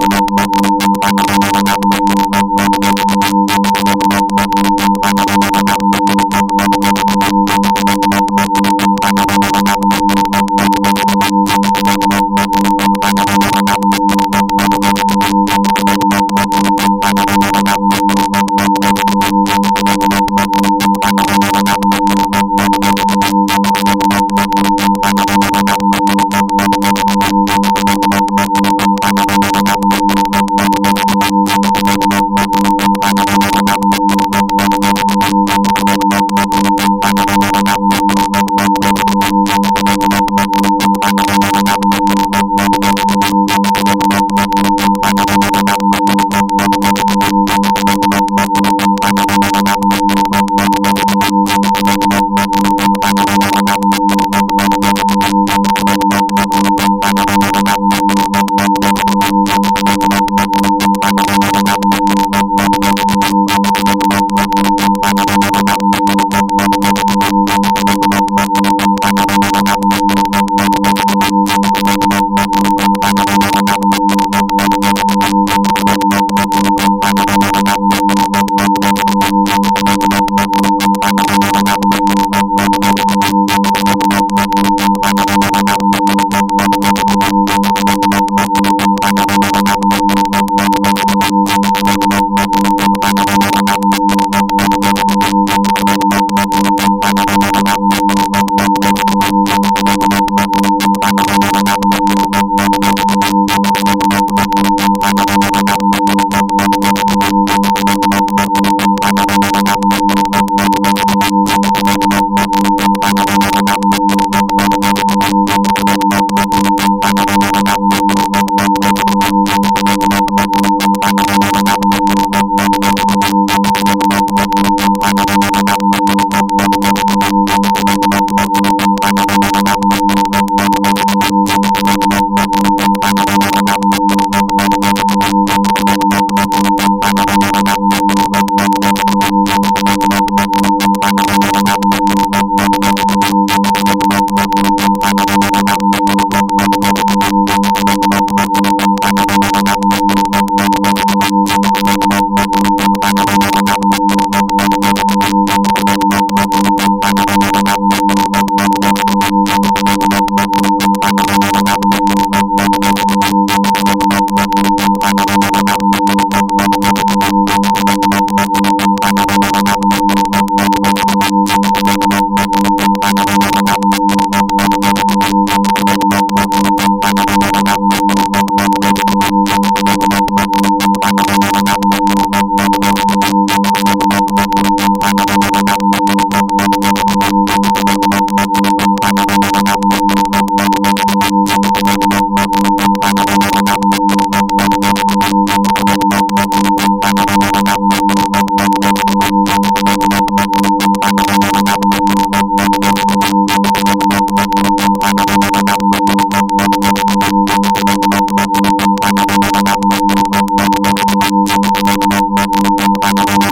you you you.